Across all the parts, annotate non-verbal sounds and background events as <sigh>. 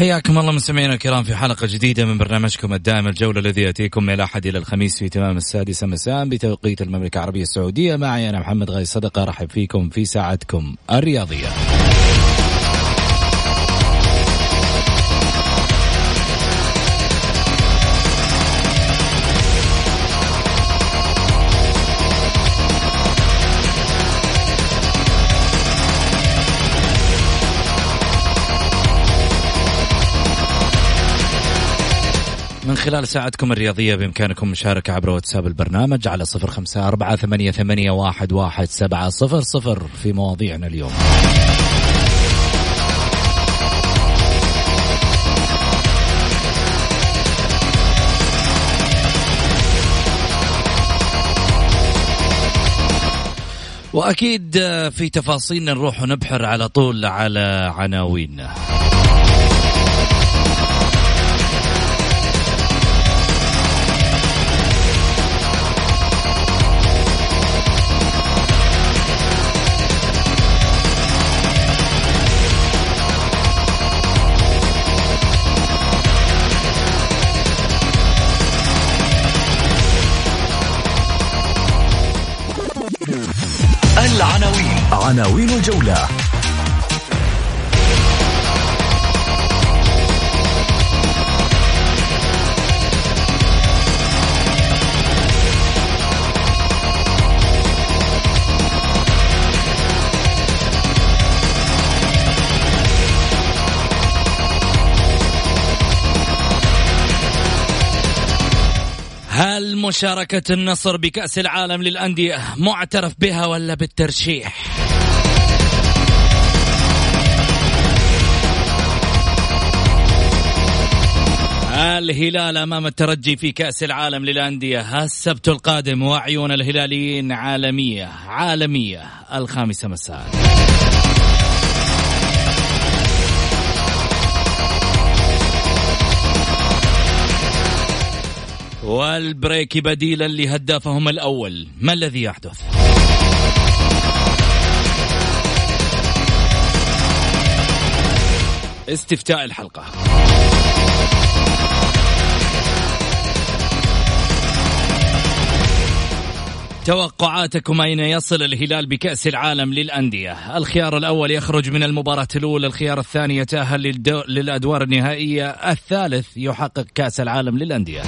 حياكم الله مستمعينا الكرام في حلقة جديدة من برنامجكم الدائم الجولة الذي يأتيكم من الأحد إلى الخميس في تمام السادسة مساء بتوقيت المملكة العربية السعودية. معي أنا محمد غاي صدقة أرحب فيكم في ساعتكم الرياضية. خلال ساعتكم الرياضية بإمكانكم مشاركة عبر واتساب البرنامج على صفر خمسة أربعة ثمانية, ثمانية واحد, واحد سبعة صفر صفر في مواضيعنا اليوم. وأكيد في تفاصيلنا نروح ونبحر على طول على عناويننا العناوين. عناوين الجولة. مشاركة النصر بكأس العالم للأندية معترف بها ولا بالترشيح؟ الهلال أمام الترجي في كأس العالم للأندية السبت القادم وعيون الهلاليين عالمية عالمية الخامسة مساء والبريك بديلا لهدافهم الأول ما الذي يحدث؟ استفتاء الحلقة توقعاتكم أين يصل الهلال بكأس العالم للأندية الخيار الأول يخرج من المباراة الأولى الخيار الثاني يتأهل. للأدوار النهائية الثالث يحقق كأس العالم للأندية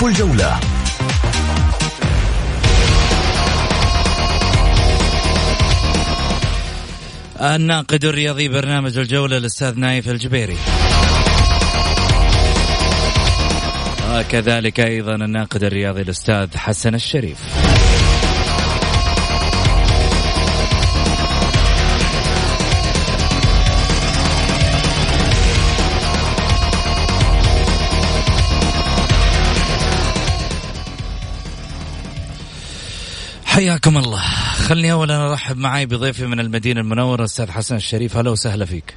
ضيوف الجولة. الناقد الرياضي برنامج الجولة الأستاذ نايف الجبيري. وكذلك أيضا الناقد الرياضي الأستاذ حسن الشريف. حياكم الله. خلني اولا أرحب معي بضيفي من المدينة المنورة الاستاذ حسن الشريف. هلا وسهلا فيك.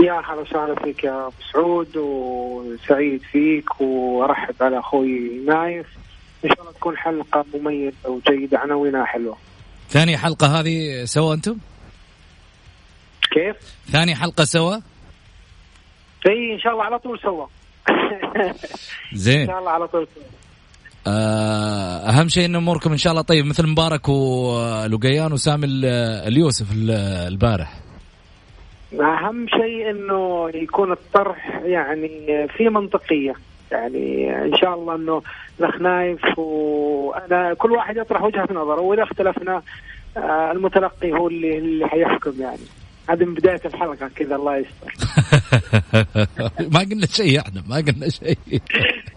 يا هلا وسهلا فيك يا أبو سعود وسعيد فيك وأرحب على أخوي نايف. إن شاء الله تكون حلقة مميزة وجيدة عناوينها حلوة. ثاني حلقة هذه سوا أنتم؟ كيف؟ ثاني حلقة سوا؟ اي إن شاء الله على طول سوا. <laughs> زين. ان شاء الله على طول سوا. أهم شيء ان أموركم إن شاء الله طيب مثل مبارك ولقيان وسامي اليوسف البارح. أهم شيء إنه يكون الطرح يعني في منطقية. يعني إن شاء الله إنه الاخ نايف وأنا كل واحد يطرح وجهة نظره وإذا اختلفنا آه، المتلقي هو اللي اللي حيحكم يعني. هذه من بداية الحلقة كذا الله يستر. <laughs> ما قلنا شيء إحنا ما قلنا شيء. <laughs>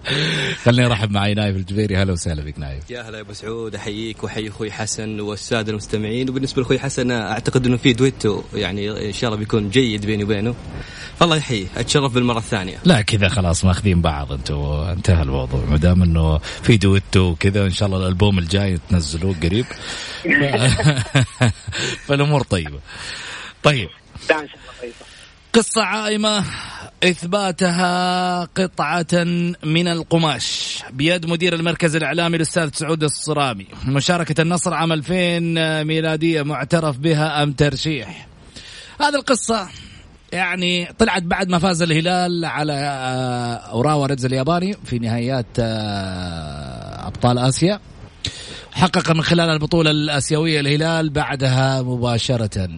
<laughs> خليني أرحب معي نايف الجبيري. هلا وسهلا بك نايف. يا هلا يا أبو سعود. أحييك وأحيي أخوي حسن والسادة المستمعين. وبالنسبة لأخوي حسن أعتقد إنه في دويتو يعني إن شاء الله بيكون جيد بيني وبينه. فالله يحييه أتشرف بالمرة الثانية. لا كذا خلاص ماخذين بعض أنتم انتهى الموضوع. ما دام إنه في دويتو وكذا إن شاء الله الألبوم الجاي تنزلوه قريب. <laughs> <laughs> فالأمور طيبة. طيب. قصة عائمة إثباتها قطعة من القماش. بيد مدير المركز الإعلامي الأستاذ سعود الصرامي. مشاركة النصر عام 2000 ميلادية معترف بها أم ترشيح. هذه القصة يعني طلعت بعد ما فاز الهلال على آه، أوراوا ريدز الياباني في نهائيات آه، أبطال آسيا. حقق من خلال البطولة الآسيوية الهلال بعدها مباشرة.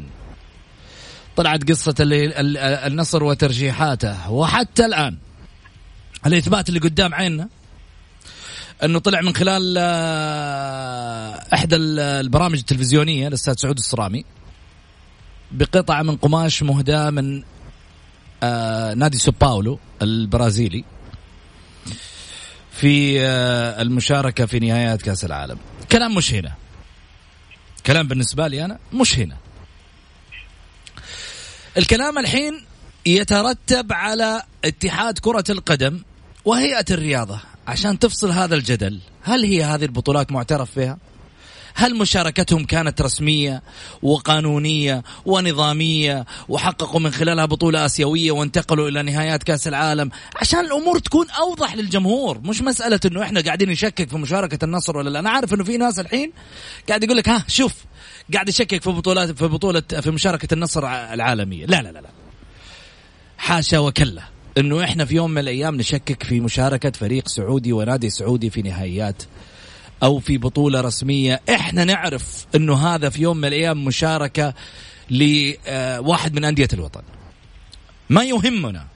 طلعت قصة النصر وترشيحاته وحتى الآن الإثبات اللي قدام عيننا أنه طلع من خلال آه، إحدى البرامج التلفزيونية للأستاذ سعود الصرامي بقطعة من قماش مهداة من آه، نادي سو باولو البرازيلي في آه، المشاركة في نهايات كأس العالم. كلام مش هنا. كلام بالنسبة لي أنا مش هنا. الكلام الحين يترتب على اتحاد كرة القدم وهيئة الرياضة. عشان تفصل هذا الجدل هل هي هذه البطولات معترف بها؟ هل مشاركتهم كانت رسمية وقانونية ونظامية وحققوا من خلالها بطولة آسيوية وانتقلوا إلى نهايات كأس العالم؟ عشان الأمور تكون أوضح للجمهور مش مسألة أنه إحنا قاعدين نشكك في مشاركة النصر ولا لا. أنا عارف أنه في ناس الحين قاعد يقول لك ها شوف قاعد يشكك في بطولات في بطولة في مشاركة النصر العالمية. لا لا لا لا. حاشا وكلا. إنه إحنا في يوم من الأيام نشكك في مشاركة فريق سعودي ونادي سعودي في نهائيات أو في بطولة رسمية. إحنا نعرف إنه هذا في يوم من الأيام مشاركة لواحد من أندية الوطن. ما يهمنا.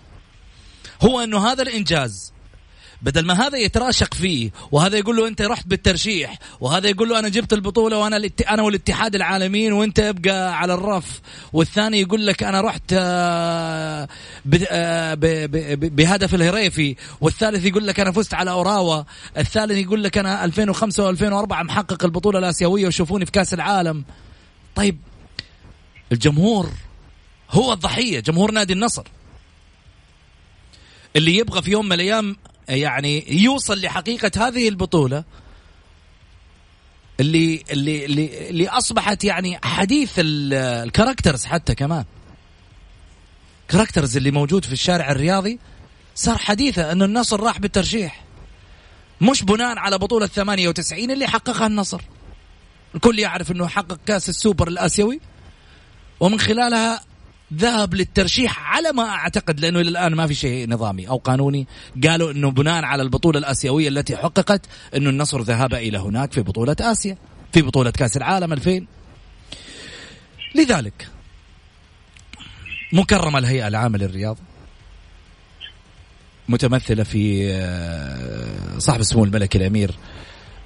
هو إنه هذا الإنجاز بدل ما هذا يتراشق فيه وهذا يقول له أنت رحت بالترشيح وهذا يقول له أنا جبت البطولة وأنا أنا والاتحاد العالميين وأنت ابقى على الرف. والثاني يقول لك أنا رحت آه، آه، بهدف الهريفي. والثالث يقول لك أنا فزت على أوراوا. الثالث يقول لك أنا 2005 و2004 محقق البطولة الآسيوية وشوفوني في كأس العالم. طيب الجمهور هو الضحية جمهور نادي النصر. اللي يبغى في يوم من الأيام يعني يوصل لحقيقة هذه البطولة اللي اللي اللي, اللي أصبحت يعني حديث ال characters حتى كمان. characters اللي موجود في الشارع الرياضي صار حديثه انه النصر راح بالترشيح. مش بناء على بطولة 98 اللي حققها النصر. الكل يعرف إنه حقق كأس السوبر الآسيوي. ومن خلالها ذهب للترشيح على ما أعتقد لأنه إلى الآن ما في شيء نظامي أو قانوني. قالوا إنه بناء على البطولة الآسيوية التي حققت إنه النصر ذهب إلى هناك في بطولة آسيا في بطولة كأس العالم 2000 لذلك مكرمة الهيئة العامة للرياضة متمثلة في آه، صاحب السمو الملكي الأمير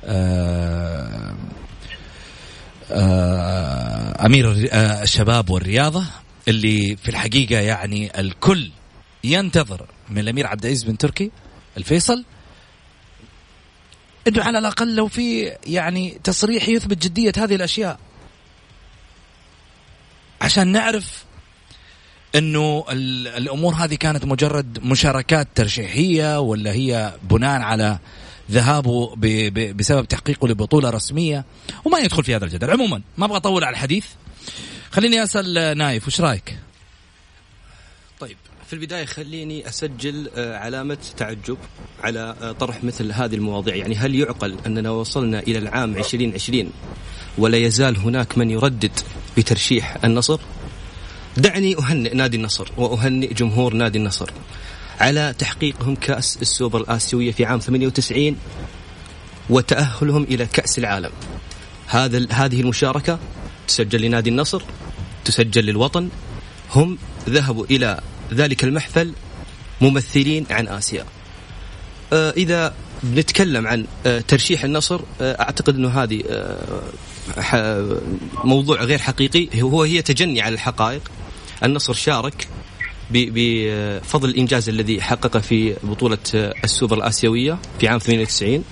آه، آه، أمير الشباب والرياضة اللي في الحقيقة يعني الكل ينتظر من الأمير عبد العزيز بن تركي الفيصل إنه على الأقل لو في يعني تصريح يثبت جدية هذه الأشياء. عشان نعرف إنه الأمور هذه كانت مجرد مشاركات ترشيحية ولا هي بناء على ذهابه بسبب تحقيقه لبطولة رسمية وما يدخل في هذا الجدل. عموما ما أبغى أطول على الحديث. خليني أسأل نايف وش رأيك؟ طيب في البداية خليني أسجل آه، علامة تعجب على آه، طرح مثل هذه المواضيع. يعني هل يعقل أننا وصلنا إلى العام 2020 ولا يزال هناك من يردد بترشيح النصر؟ دعني أهنئ نادي النصر وأهنئ جمهور نادي النصر على تحقيقهم كأس السوبر الآسيوية في عام 98 وتأهلهم إلى كأس العالم. هذا هذه المشاركة تسجل لنادي النصر تسجل للوطن. هم ذهبوا إلى ذلك المحفل ممثلين عن آسيا. آه، إذا بنتكلم عن آه، ترشيح النصر آه، أعتقد أنه هذه موضوع غير حقيقي. هو هي تجني على الحقائق. النصر شارك بفضل الإنجاز الذي حققه في بطولة السوبر الآسيوية في عام 98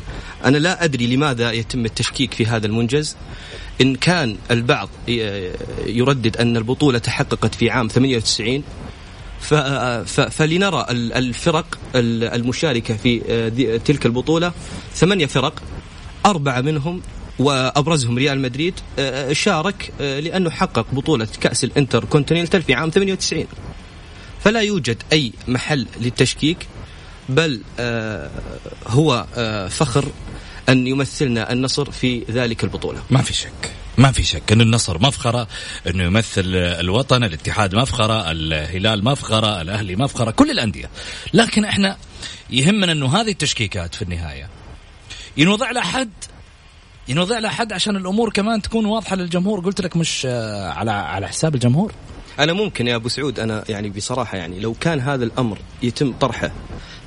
أنا لا أدري لماذا يتم التشكيك في هذا المنجز. إن كان البعض يردد أن البطولة تحققت في عام 98 فلنرى الفرق المشاركة في تلك البطولة. ثمانية فرق أربعة منهم وأبرزهم ريال مدريد شارك لأنه حقق بطولة كأس الانتر كونتيننتال في عام 98 فلا يوجد أي محل للتشكيك. بل آه، هو آه، فخر أن يمثلنا النصر في ذلك البطولة. ما في شك ما في شك أن النصر مفخرة أنه يمثل الوطن الاتحاد مفخرة الهلال مفخرة الأهلي مفخرة كل الأندية. لكن إحنا يهمنا أنه هذه التشكيكات في النهاية ينوضع لها حد ينوضع لها حد عشان الأمور كمان تكون واضحة للجمهور. قلت لك مش آه، على على حساب الجمهور؟ أنا ممكن يا أبو سعود أنا يعني بصراحة يعني لو كان هذا الأمر يتم طرحه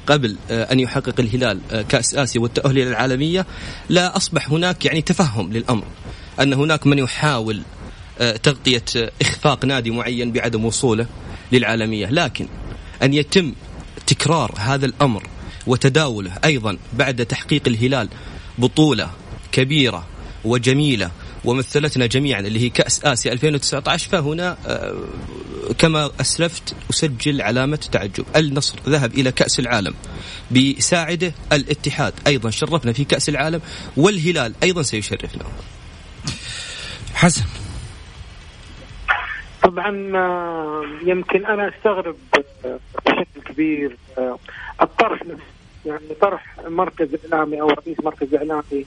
قبل آه، أن يحقق الهلال آه، كأس آسيا والتأهل إلى العالمية لا أصبح هناك يعني تفهم للأمر. أن هناك من يحاول آه، تغطية إخفاق نادي معين بعدم وصوله للعالمية. لكن أن يتم تكرار هذا الأمر وتداوله أيضا بعد تحقيق الهلال بطولة كبيرة وجميلة ومثلتنا جميعا اللي هي كأس آسيا 2019 فهنا آه، كما أسلفت أسجل علامة تعجب. النصر ذهب إلى كأس العالم بساعده الاتحاد. أيضا شرفنا في كأس العالم والهلال أيضا سيشرفنا. حسن. طبعا آه، يمكن أنا أستغرب بشكل كبير آه، الطرح يعني طرح مركز إعلامي أو رئيس مركز إعلامي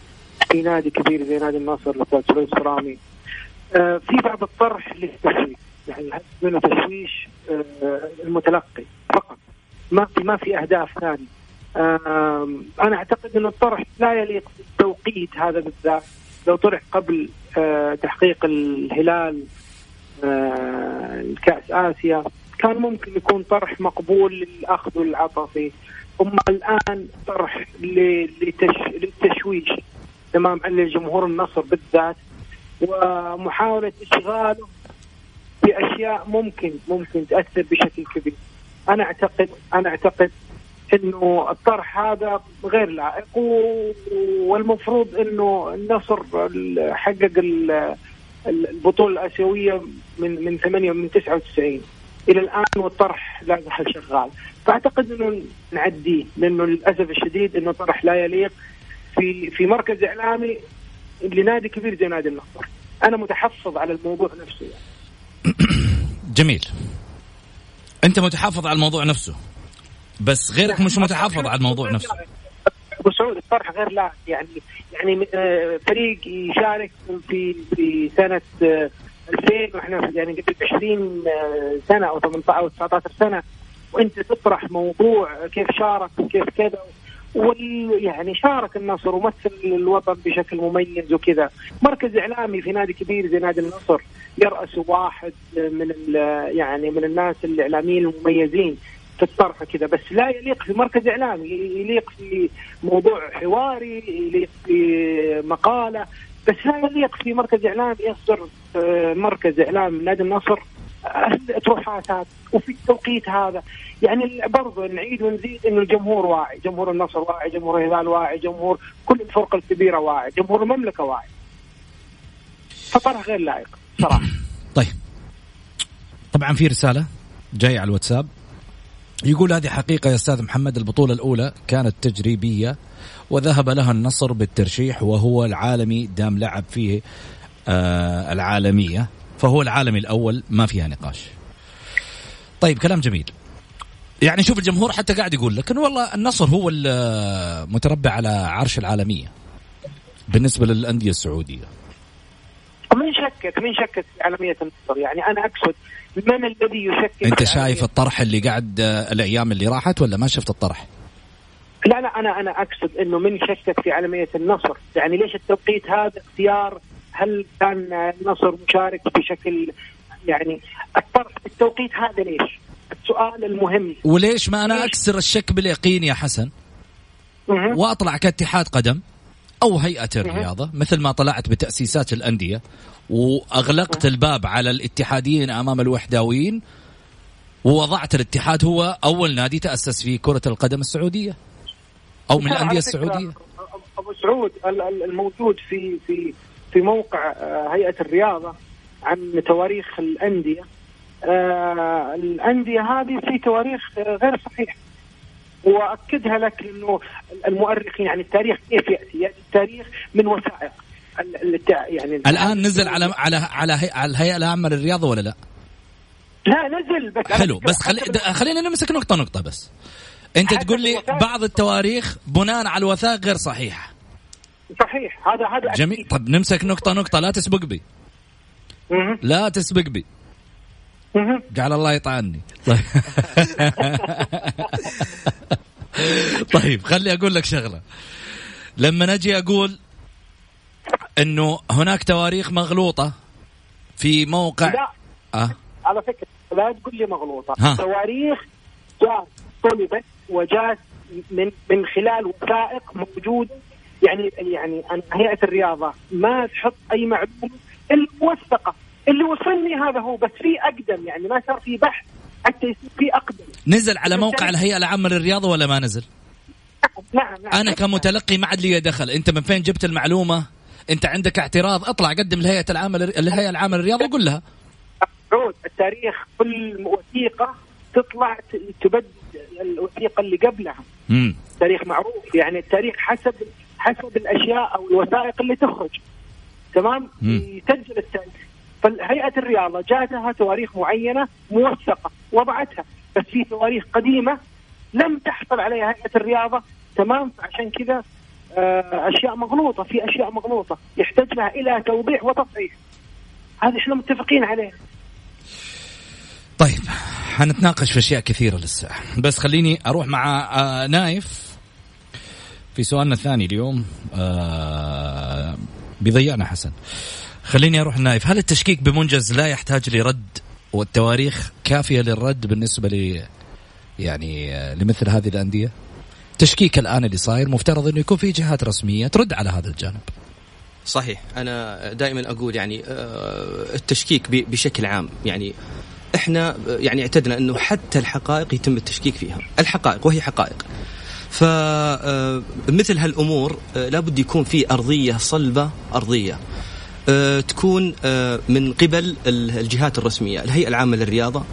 في نادي كبير زي نادي النصر الاستاذ سليم سرامي آه في بعض الطرح للتشويش يعني منه تشويش آه المتلقي فقط. ما في ما في أهداف ثانية. آه أنا أعتقد إن الطرح لا يليق بالتوقيت هذا بالذات. لو طرح قبل تحقيق الهلال آه كاس آسيا كان ممكن يكون طرح مقبول للأخذ والعطاء فيه. أما الآن طرح للتشويش. تمام على جمهور النصر بالذات ومحاولة إشغاله بأشياء ممكن ممكن تأثر بشكل كبير. أنا أعتقد أنا أعتقد إنه الطرح هذا غير لائق والمفروض إنه النصر حقق البطولة الآسيوية من من 8 من 99 إلى الآن والطرح لا زال شغال. فأعتقد إنه نعديه لأنه للأسف الشديد إنه طرح لا يليق في في مركز إعلامي لنادي كبير زي نادي النصر أنا متحفظ على الموضوع نفسه يعني. <clears throat> جميل. أنت متحفظ على الموضوع نفسه بس غيرك مش متحفظ على الموضوع نفسه. أبو سعود الطرح غير لا يعني يعني آه، فريق يشارك في في سنة 2000 آه، وإحنا يعني قبل 20 آه، سنة أو 18 أو 19 سنة. وأنت تطرح موضوع كيف شارك وكيف كذا. ويعني شارك النصر ومثل الوطن بشكل مميز وكذا. مركز إعلامي في نادي كبير زي نادي النصر يرأس واحد من يعني من الناس الإعلاميين المميزين في الطرح كذا بس لا يليق في مركز إعلامي يليق في موضوع حواري يليق في مقالة. بس لا يليق في مركز إعلامي يصدر آه، مركز إعلام نادي النصر اطروحات هذا وفي التوقيت هذا يعني برضو نعيد ونزيد إنه الجمهور واعي، جمهور النصر واعي، جمهور الهلال واعي، جمهور كل الفرق الكبيرة واعي، جمهور المملكة واعي. فطرح غير لائق صراحة. <laughs> طيب. طبعا في رسالة جاية على الواتساب يقول هذه حقيقة يا أستاذ محمد البطولة الأولى كانت تجريبية وذهب لها النصر بالترشيح وهو العالمي دام لعب فيه آه العالمية فهو العالمي الأول ما فيها نقاش. طيب كلام جميل. يعني شوف الجمهور حتى قاعد يقول لك إنه والله النصر هو المتربع على عرش العالمية بالنسبة للأندية السعودية. من شكك من شكك في عالمية النصر يعني أنا أقصد من الذي يشكك أنت شايف الطرح اللي قاعد الأيام اللي راحت ولا ما شفت الطرح؟ لا لا أنا أنا أقصد إنه من شكك في عالمية النصر يعني ليش التوقيت هذا اختيار هل كان النصر مشارك بشكل يعني الطرح التوقيت هذا ليش؟ السؤال المهم. وليش ما أنا أكسر الشك باليقين يا حسن؟ وأطلع كاتحاد قدم أو هيئة الرياضة مثل ما طلعت بتأسيسات الأندية وأغلقت الباب على الاتحاديين أمام الوحداويين ووضعت الاتحاد هو أول نادي تأسس في كرة القدم السعودية أو من الأندية السعودية. أبو سعود الموجود في في في موقع آه، هيئة الرياضة عن تواريخ الأندية. آه، الأندية هذه في تواريخ غير صحيحه واكدها لك إنه المؤرخين يعني التاريخ كيف يأتي؟ يأتي التاريخ من وثائق. يعني الآن نزل على على على على الهيئة العامة للرياضة ولا لا؟ لا نزل بس حلو بس خلي خلينا نمسك نقطة نقطة بس. أنت تقول لي بعض التواريخ بناء على الوثائق غير صحيحة. صحيح هذا هذا جميل. طب نمسك نقطه نقطة. لا تسبق بي. لا تسبق بي. جعل الله يطعني. طيب <laughs> طيب خلي أقول لك شغلة. لما نجي أقول إنه هناك تواريخ مغلوطة في موقع لا. أه؟ على فكرة لا تقول لي مغلوطة. ها. تواريخ جاء طلبت وجاءت من من خلال وثائق موجوده يعني يعني هيئة الرياضة ما تحط أي معلومه إلا موثقة. اللي وصلني هذا هو بس في أقدم يعني ما صار في بحث حتى يصير في أقدم. نزل على موقع الهيئة العامة للرياضة ولا ما نزل؟ نعم نعم. أنا كمتلقي ما عاد لي دخل. أنت من فين جبت المعلومة؟ أنت عندك اعتراض؟ اطلع قدم الهيئة العامة الهيئة العامة للرياضة وقول لها. التاريخ كل وثيقة تطلع تبدل الوثيقة اللي قبلها. مم. تاريخ معروف يعني التاريخ حسب حسب الأشياء أو الوثائق اللي تخرج. تمام؟ يسجل التاريخ. فهيئه الرياضة جاتها تواريخ معينة موثقة وضعتها. بس في تواريخ قديمة لم تحصل عليها هيئة الرياضة. تمام؟ عشان كذا آه، أشياء مغلوطة. في أشياء مغلوطة. يحتاج لها إلى توضيح وتصحيح هذا إحنا متفقين عليه؟ طيب حنتناقش في أشياء كثيرة لسه. بس خليني أروح مع آه نايف. في سؤالنا الثاني اليوم آه بيضيعنا حسن خليني أروح نايف هل التشكيك بمنجز لا يحتاج لرد والتواريخ كافية للرد بالنسبة لي يعني آه، لمثل هذه الأندية؟ تشكيك الآن اللي صاير مفترض إنه يكون في جهات رسمية ترد على هذا الجانب. صحيح أنا دائما أقول يعني آه، التشكيك بشكل عام يعني إحنا يعني اعتدنا إنه حتى الحقائق يتم التشكيك فيها، الحقائق وهي حقائق. فمثل آه، هالأمور لابد يكون في أرضية صلبة أرضية تكون من قبل الجهات الرسمية، الهيئة العامة للرياضة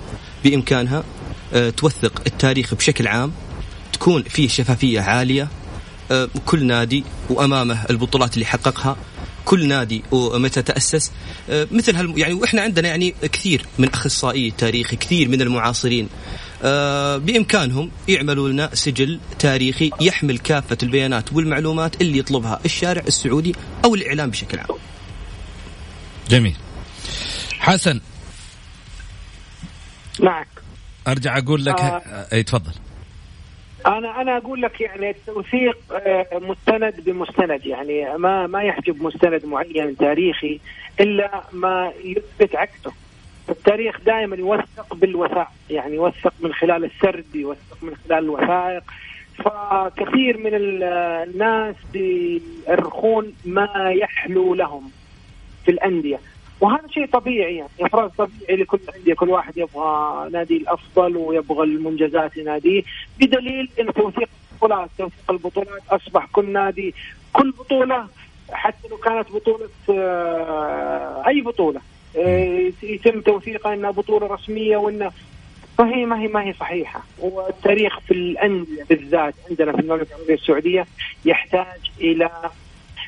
بإمكانها توثق التاريخ بشكل عام تكون في شفافية عالية آه، كل نادي وأمامه البطولات اللي حققها كل نادي ومتى تأسس آه، مثل هال يعني وإحنا عندنا يعني كثير من أخصائي التاريخ كثير من المعاصرين آه، بإمكانهم يعملوا لنا سجل تاريخي يحمل كافة البيانات والمعلومات اللي يطلبها الشارع السعودي أو الإعلام بشكل عام. جميل. حسن معك أرجع أقول لك آه. إي تفضل. أنا أنا أقول لك يعني التوثيق آه، مستند بمستند يعني ما ما يحجب مستند معين تاريخي إلا ما يثبت عكسه التاريخ دائما يوثق بالوثائق يعني يوثق من خلال السرد يوثق من خلال الوثائق. فكثير من الناس بيرخون ما يحلو لهم في الأندية. وهذا شيء طبيعي يعني إفراز طبيعي لكل أندية. كل واحد يبغى نادي الأفضل ويبغى المنجزات يناديه بدليل إن توثيق البطولات توثيق البطولات أصبح كل نادي كل بطولة حتى لو كانت بطولة آه، أي بطولة يتم توثيقها إنها بطولة رسمية وانها فهي ما هي ما هي صحيحة. والتاريخ في الأندية بالذات عندنا في المملكة العربية السعودية يحتاج إلى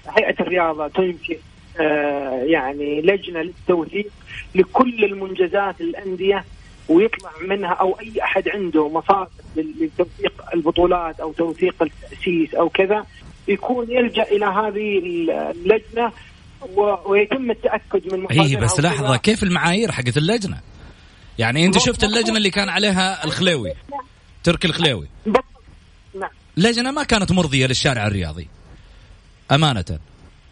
هيئة الرياضة تنشئ آه، يعني لجنة للتوثيق لكل المنجزات الأندية ويطلع منها أو أي أحد عنده مصادر لتوثيق البطولات أو توثيق التأسيس أو كذا يكون يلجأ إلى هذه اللجنة ويتم التأكد من اي بس لحظة كيف المعايير حقت اللجنة؟ يعني أنت شفت اللجنة اللي كان عليها الخليوي؟ تركي الخليوي. نعم. لجنة ما كانت مرضية للشارع الرياضي أمانة.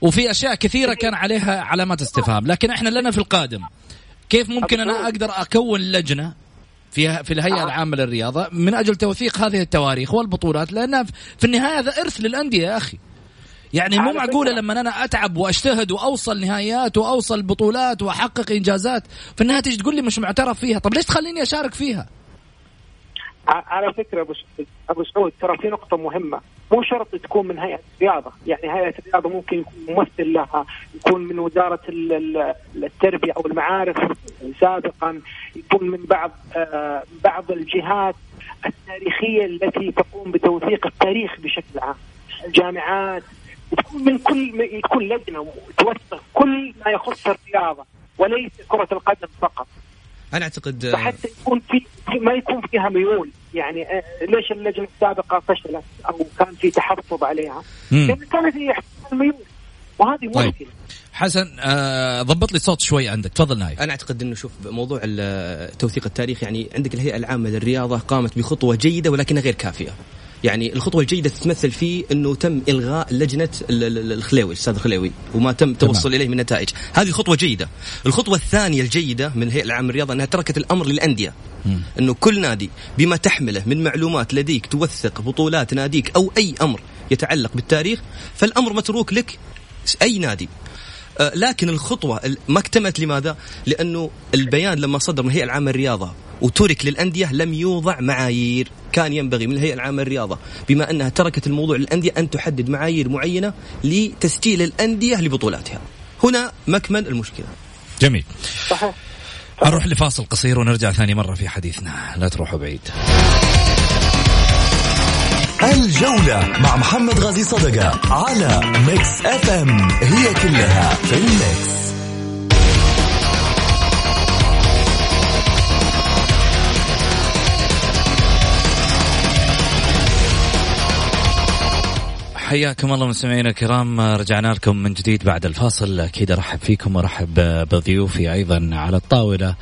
وفي أشياء كثيرة كان عليها علامات استفهام لكن إحنا لنا في القادم. كيف ممكن أنا أقدر أكون لجنة في في الهيئة العامة للرياضة من أجل توثيق هذه التواريخ والبطولات؟ لانها في النهاية هذا إرث للأندية يا أخي. يعني مو معقولة لما أنا أتعب وأجتهد وأوصل نهائيات وأوصل بطولات وأحقق إنجازات في النهاية تيجي تقول لي مش معترف فيها؟ طب ليش تخليني أشارك فيها؟ على فكرة أبو أبو سعود ترى في نقطة مهمة. مو شرط تكون من هيئة الرياضة. يعني هيئة الرياضة ممكن يكون ممثل لها يكون من وزارة التربية أو المعارف سابقا يكون من بعض آه، بعض الجهات التاريخية التي تقوم بتوثيق التاريخ بشكل عام. الجامعات من كل يكون لجنة توثق كل ما يخص الرياضة وليس كرة القدم فقط. أنا أعتقد حتى يكون في ما يكون فيها ميول. يعني آه، ليش اللجنة السابقة فشلت أو كان في تحفظ عليها؟ لأن كان في ميول وهذه طيب. مشكله حسن آه ضبط لي الصوت شوي عندك. تفضل نايف أنا أعتقد إنه شوف موضوع توثيق التاريخ يعني عندك الهيئة العامة للرياضة قامت بخطوة جيدة ولكنها غير كافية. يعني الخطوة الجيدة تتمثل في إنه تم إلغاء لجنة الخليوي الأستاذ الخليوي وما تم توصل إليه من نتائج هذه خطوة جيدة. الخطوة الثانية الجيدة من الهيئه العامه للرياضه أنها تركت الأمر للأندية. إنه كل نادي بما تحمله من معلومات لديك توثق بطولات ناديك أو أي أمر يتعلق بالتاريخ فالأمر متروك لك أي نادي. آه، لكن الخطوة ما اكتملت لماذا؟ لأنه البيان لما صدر من الهيئه العامه للرياضه وترك للأندية لم يوضع معايير. كان ينبغي من الهيئة العامة للرياضة بما أنها تركت الموضوع للأندية أن تحدد معايير معينة لتسجيل الأندية لبطولاتها. هنا مكمن المشكلة. جميل. صحيح. نروح لفاصل قصير ونرجع ثاني مرة في حديثنا. لا تروحوا بعيد. الجولة مع محمد غازي صدقة على Mix FM it's all in the mix حياكم الله مستمعينا الكرام. رجعنا لكم من جديد بعد الفاصل. أكيد أرحب فيكم وأرحب بضيوفي أيضا على الطاولة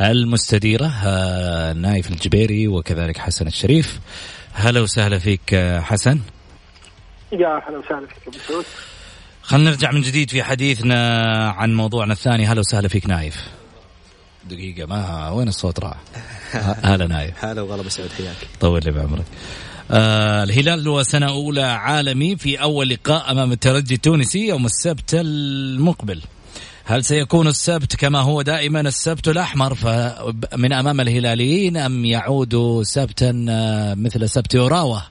المستديرة آه، نايف الجبيري وكذلك حسن الشريف. هلا وسهلا فيك حسن. يا هلا وسهلا فيك أبو سعود. خلينا نرجع من جديد في حديثنا عن موضوعنا الثاني. هلا وسهلا فيك نايف. دقيقة ما وين الصوت راح؟ <laughs> هلا نايف. هلا وغلا أبو سعود حياك. طول لي بعمرك. آه الهلال له سنة أولى عالمي في أول لقاء أمام الترجي التونسي يوم السبت المقبل. هل سيكون السبت كما هو دائما السبت الأحمر؟ من أمام الهلاليين أم يعود سبتا آه، مثل سبت أوراوة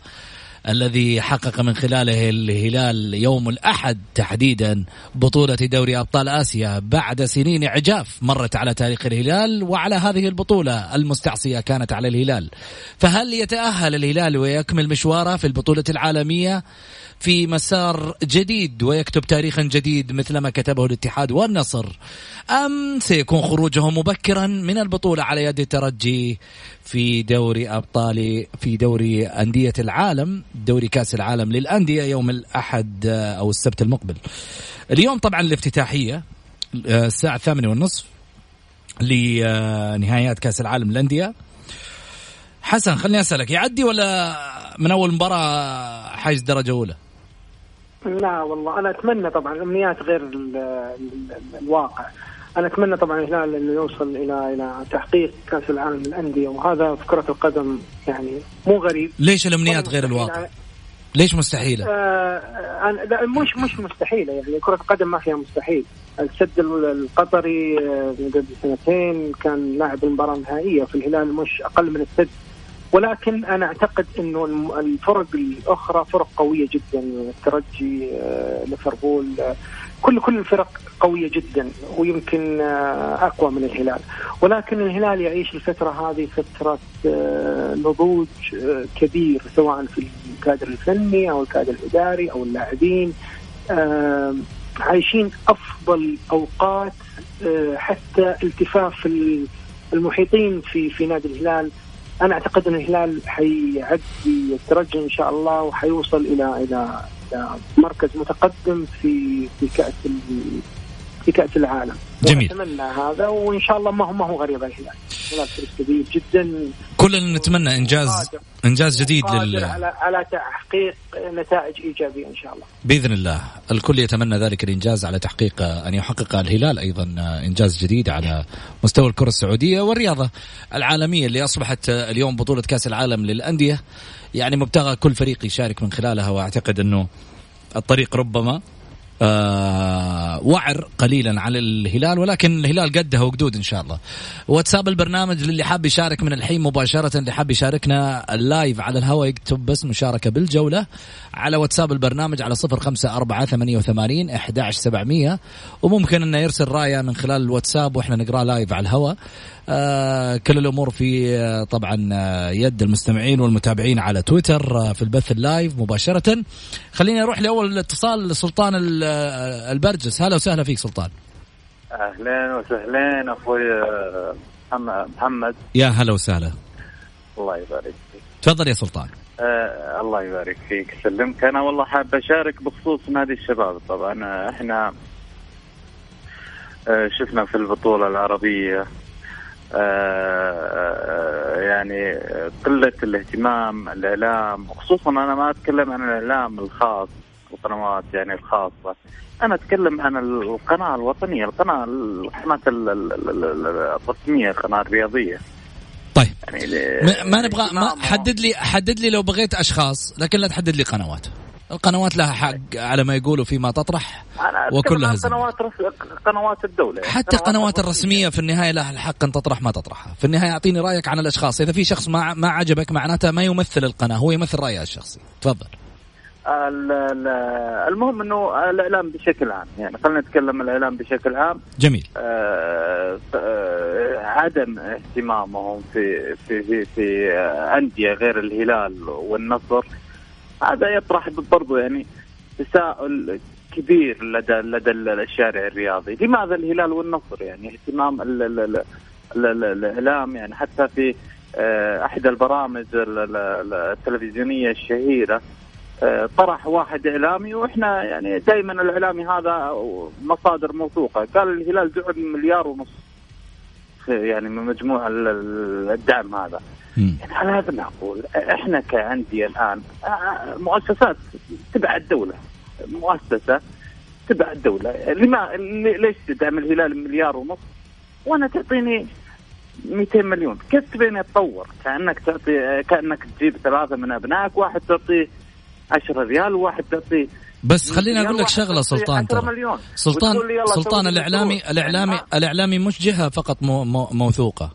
الذي حقق من خلاله الهلال يوم الأحد تحديدا بطولة دوري أبطال آسيا بعد سنين عجاف مرت على تاريخ الهلال وعلى هذه البطولة المستعصية كانت على الهلال. فهل يتأهل الهلال ويكمل مشواره في البطولة العالمية في مسار جديد ويكتب تاريخا جديد مثلما كتبه الاتحاد والنصر أم سيكون خروجه مبكرا من البطولة على يد الترجي في دوري أبطال في دوري أندية العالم دوري كأس العالم للأندية يوم الأحد أو السبت المقبل. اليوم طبعا الافتتاحية الساعة الثامنة والنصف لنهايات كأس العالم للأندية. حسن خليني أسألك يعدي ولا من أول مباراة حاجز درجة أولى؟ لا والله أنا أتمنى طبعا الامنيات غير الواقع. أنا أتمنى طبعا الهلال إنه يوصل إلى إلى تحقيق كأس العالم للأندية وهذا في كره القدم يعني مو غريب ليش الأمنيات غير الواقع؟ ليش مستحيلة؟ آه لا مش مش مستحيلة يعني كرة القدم ما فيها مستحيل السد القطري آه، من قبل سنتين كان لاعب المباراة النهائية في الهلال مش أقل من السد ولكن أنا أعتقد إنه الفرق الأخرى فرق قوية جدا الترجي آه، ليفربول آه، كل كل الفرق قوية جدا ويمكن آه، أقوى من الهلال. ولكن الهلال يعيش الفترة هذه فترة نضوج كبير سواء في الكادر الفني أو الكادر الإداري أو اللاعبين. عايشين أفضل أوقات حتى التفاف المحيطين في في نادي الهلال. أنا أعتقد إن الهلال حيعدي الترجي إن شاء الله وحيوصل إلى إلى مركز متقدم في في كأس في كأس العالم. جميل. اتمنى هذا وإن شاء الله ما هو ما هو غريب الهلال. الهلال فريق كبير جدا. كلنا نتمنى انجاز إنجاز جديد لل على على تحقيق نتائج إيجابية إن شاء الله. بإذن الله. الكل يتمنى ذلك الإنجاز على تحقيق أن يحقق الهلال أيضا إنجاز جديد على مستوى الكرة السعودية والرياضة العالمية اللي أصبحت اليوم بطولة كأس العالم للأندية. يعني مبتغى كل فريق يشارك من خلالها وأعتقد إنه الطريق ربما آه وعر قليلا على الهلال ولكن الهلال قدها وقدود إن شاء الله. واتساب البرنامج للي حاب يشارك من الحين مباشرة اللي حاب يشاركنا اللايف على الهواء يكتب بس مشاركة بالجولة على واتساب البرنامج على صفر خمسة أربعة ثمانية وثمانين أحد وممكن أنه يرسل رأيه من خلال الواتساب وإحنا نقراه live على الهواء كل الأمور في آه طبعا آه يد المستمعين والمتابعين على تويتر آه في البث ال live مباشرة. خليني أروح لأول اتصال لسلطان آه، البرجس. هلا وسهلا فيك سلطان. اهلين وسهلين أخوي آه، محمد يا هلا وسهلا. الله يبارك فيك. تفضل يا سلطان. آه الله يبارك فيك. سلمك. أنا والله حاب أشارك بخصوص نادي الشباب. طبعا إحنا آه شفنا في البطولة العربية آه، يعني قلة الاهتمام الإعلام وخصوصا أنا ما أتكلم عن الإعلام الخاص القنوات يعني الخاصة. أنا أتكلم عن القناة الوطنية القناة القناة الرسمية القناة الرياضية طيب. يعني ما نبغى ما حدد لي حدد لي لو بغيت أشخاص لكن لا تحدد لي قنوات. القنوات لها حق على ما يقولوا فيما تطرح. وكلها قنوات قنوات الدولة. يعني حتى القنوات الرسمية. في النهاية لها الحق أن تطرح ما تطرحها. في النهاية أعطيني رأيك عن الأشخاص. إذا في شخص ما ما عجبك معناته ما يمثل القناة هو يمثل رايه الشخصي. تفضل. المهم إنه الإعلام بشكل عام. يعني خلينا نتكلم الإعلام بشكل عام. جميل. آه آه عدم اهتمامهم في في في, في أندية غير الهلال والنصر هذا يطرح برضو يعني تساؤل كبير لدى لدى الشارع الرياضي، لماذا الهلال والنصر يعني؟ اهتمام الإعلام يعني حتى في آه، احدى البرامج التلفزيونية الشهيرة آه، طرح واحد إعلامي وإحنا يعني دائما الإعلامي هذا مصادر موثوقة، قال الهلال دعم مليار ونص. يعني من مجموع الدعم هذا. يعني على هذا نقول إحنا كأندية الآن مؤسسات تبع الدولة. مؤسسة تبع الدولة. لما ليش تدعم الهلال مليار ونص؟ وأنا تعطيني 200 مليون. كيف تبيني اتطور كأنك تعطي كأنك تجيب ثلاثة من أبنائك واحد تعطيه 10 ريال وواحد تعطيه بس خليني أقول لك شغلة سلطان ترى. سلطان سلطان الاعلامي الاعلامي الإعلامي مش جهة فقط موثوقة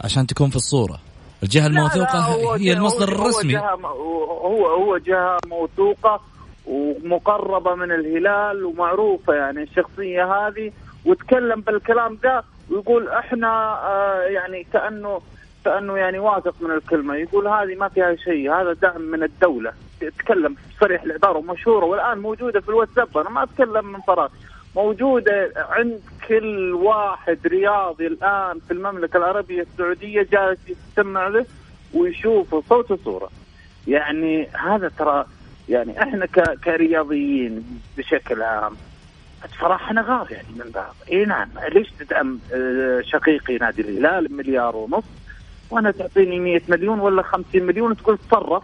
عشان تكون في الصورة. الجهة الموثوقة هي المصدر الرسمي. هو هو جهة موثوقة. ومقربة من الهلال ومعروفة يعني الشخصية هذه وتكلم بالكلام ده ويقول إحنا آه يعني كأنه كأنه يعني واثق من الكلمة. يقول هذه ما فيها شيء هذا دعم من الدولة. يتكلم صريح العباره ومشهورة والآن موجودة في الواتساب. أنا ما أتكلم من فراغ. موجودة عند كل واحد رياضي الآن في المملكة العربية السعودية جالس يستمع له ويشوف صوت وصورة. يعني هذا ترى يعني إحنا كرياضيين بشكل عام صراحة نغار يعني من بعض. إي نعم. ليش تدعم آه، شقيقي نادي الهلال مليار ونص وأنا تعطيني 100 مليون ولا 50 مليون تقول تصرف؟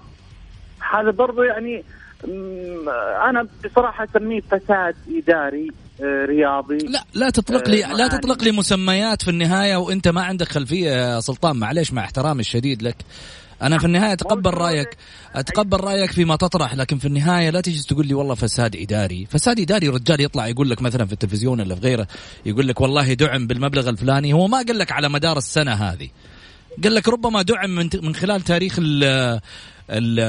هذا برضو يعني أنا بصراحة أسميه فساد إداري آه، رياضي. لا لا تطلق لي آه، لا تطلق لي مسميات في النهاية وأنت ما عندك خلفية يا سلطان معليش مع احترامي الشديد لك. أنا في النهاية أتقبل رأيك أتقبل رأيك فيما تطرح لكن في النهاية لا تجي تقول لي والله فساد إداري. فساد إداري رجال يطلع يقول لك مثلا في التلفزيون ولا في غيره يقول لك والله دعم بالمبلغ الفلاني. هو ما قال لك على مدار السنة هذه. قال لك ربما دعم من من خلال تاريخ ال ال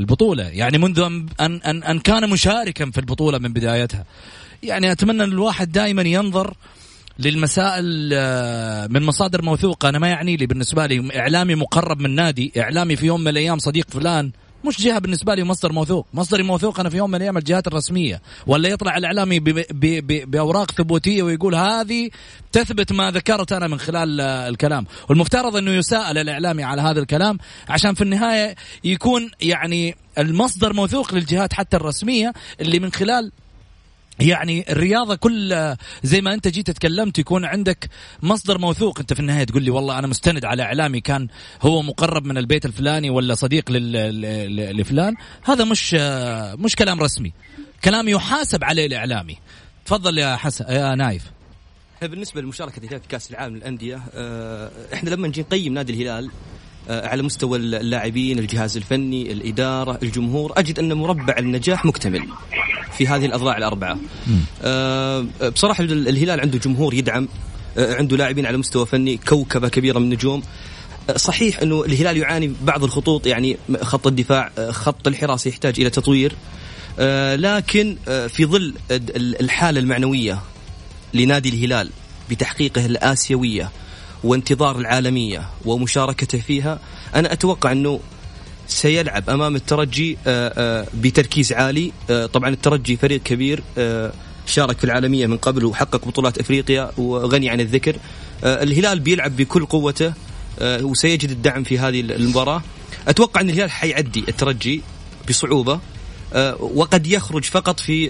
البطولة. يعني منذ أن أن أن كان مشاركا في البطولة من بدايتها. يعني أتمنى الواحد دائما ينظر للمسائل آه، من مصادر موثوقة. أنا ما يعني لي بالنسبة لي إعلامي مقرب من نادي إعلامي في يوم من الأيام صديق فلان. مش جهة بالنسبة لي مصدر موثوق. مصدري موثوق أنا في يوم من الأيام الجهات الرسمية. ولا يطلع الإعلامي بأوراق ثبوتية ويقول هذه تثبت ما ذكرت أنا من خلال الكلام. والمفترض إنه يساءل الإعلامي على هذا الكلام عشان في النهاية يكون يعني المصدر موثوق للجهات حتى الرسمية اللي من خلال يعني الرياضة كل زي ما أنت جيت تكلمت يكون عندك مصدر موثوق. أنت في النهاية تقول لي والله أنا مستند على إعلامي كان هو مقرب من البيت الفلاني ولا صديق لفلان. هذا مش مش كلام رسمي. كلام يحاسب عليه الإعلامي. تفضل يا حسن يا نايف. بالنسبة للمشاركة في كأس العالم للأندية آه، إحنا لما نجي نقيم نادي الهلال على مستوى اللاعبين الجهاز الفني الإدارة الجمهور أجد أن مربع النجاح مكتمل في هذه الأضلاع الأربعة. آه، بصراحة الهلال عنده جمهور يدعم آه، عنده لاعبين على مستوى فني كوكبة كبيرة من النجوم. صحيح أنه الهلال يعاني بعض الخطوط يعني خط الدفاع خط الحراسة يحتاج إلى تطوير. لكن في ظل الحالة المعنوية لنادي الهلال بتحقيقه الآسيوية وانتظار العالمية ومشاركته فيها أنا أتوقع أنه سيلعب أمام الترجي آه، آه، بتركيز عالي. آه، طبعا الترجي فريق كبير شارك في العالمية من قبل وحقق بطولات أفريقيا وغني عن الذكر. الهلال بيلعب بكل قوته وسيجد الدعم في هذه المباراة. أتوقع أن الهلال حيعدي الترجي بصعوبة وقد يخرج فقط في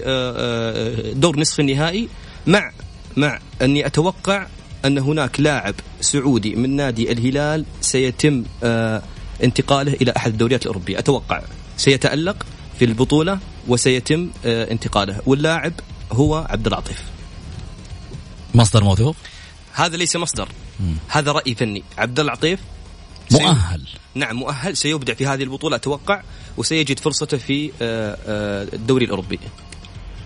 دور نصف النهائي مع مع أني أتوقع أن هناك لاعب سعودي من نادي الهلال سيتم آه، انتقاله إلى أحد الدوريات الأوروبية. أتوقع سيتألق في البطولة وسيتم آه، انتقاله. واللاعب هو عبد اللطيف. مصدر موثوق؟ هذا ليس مصدر. مم. هذا رأي فني. عبد اللطيف مؤهل. نعم مؤهل. سيبدع في هذه البطولة أتوقع وسيجد فرصته في آه، الدوري الأوروبي.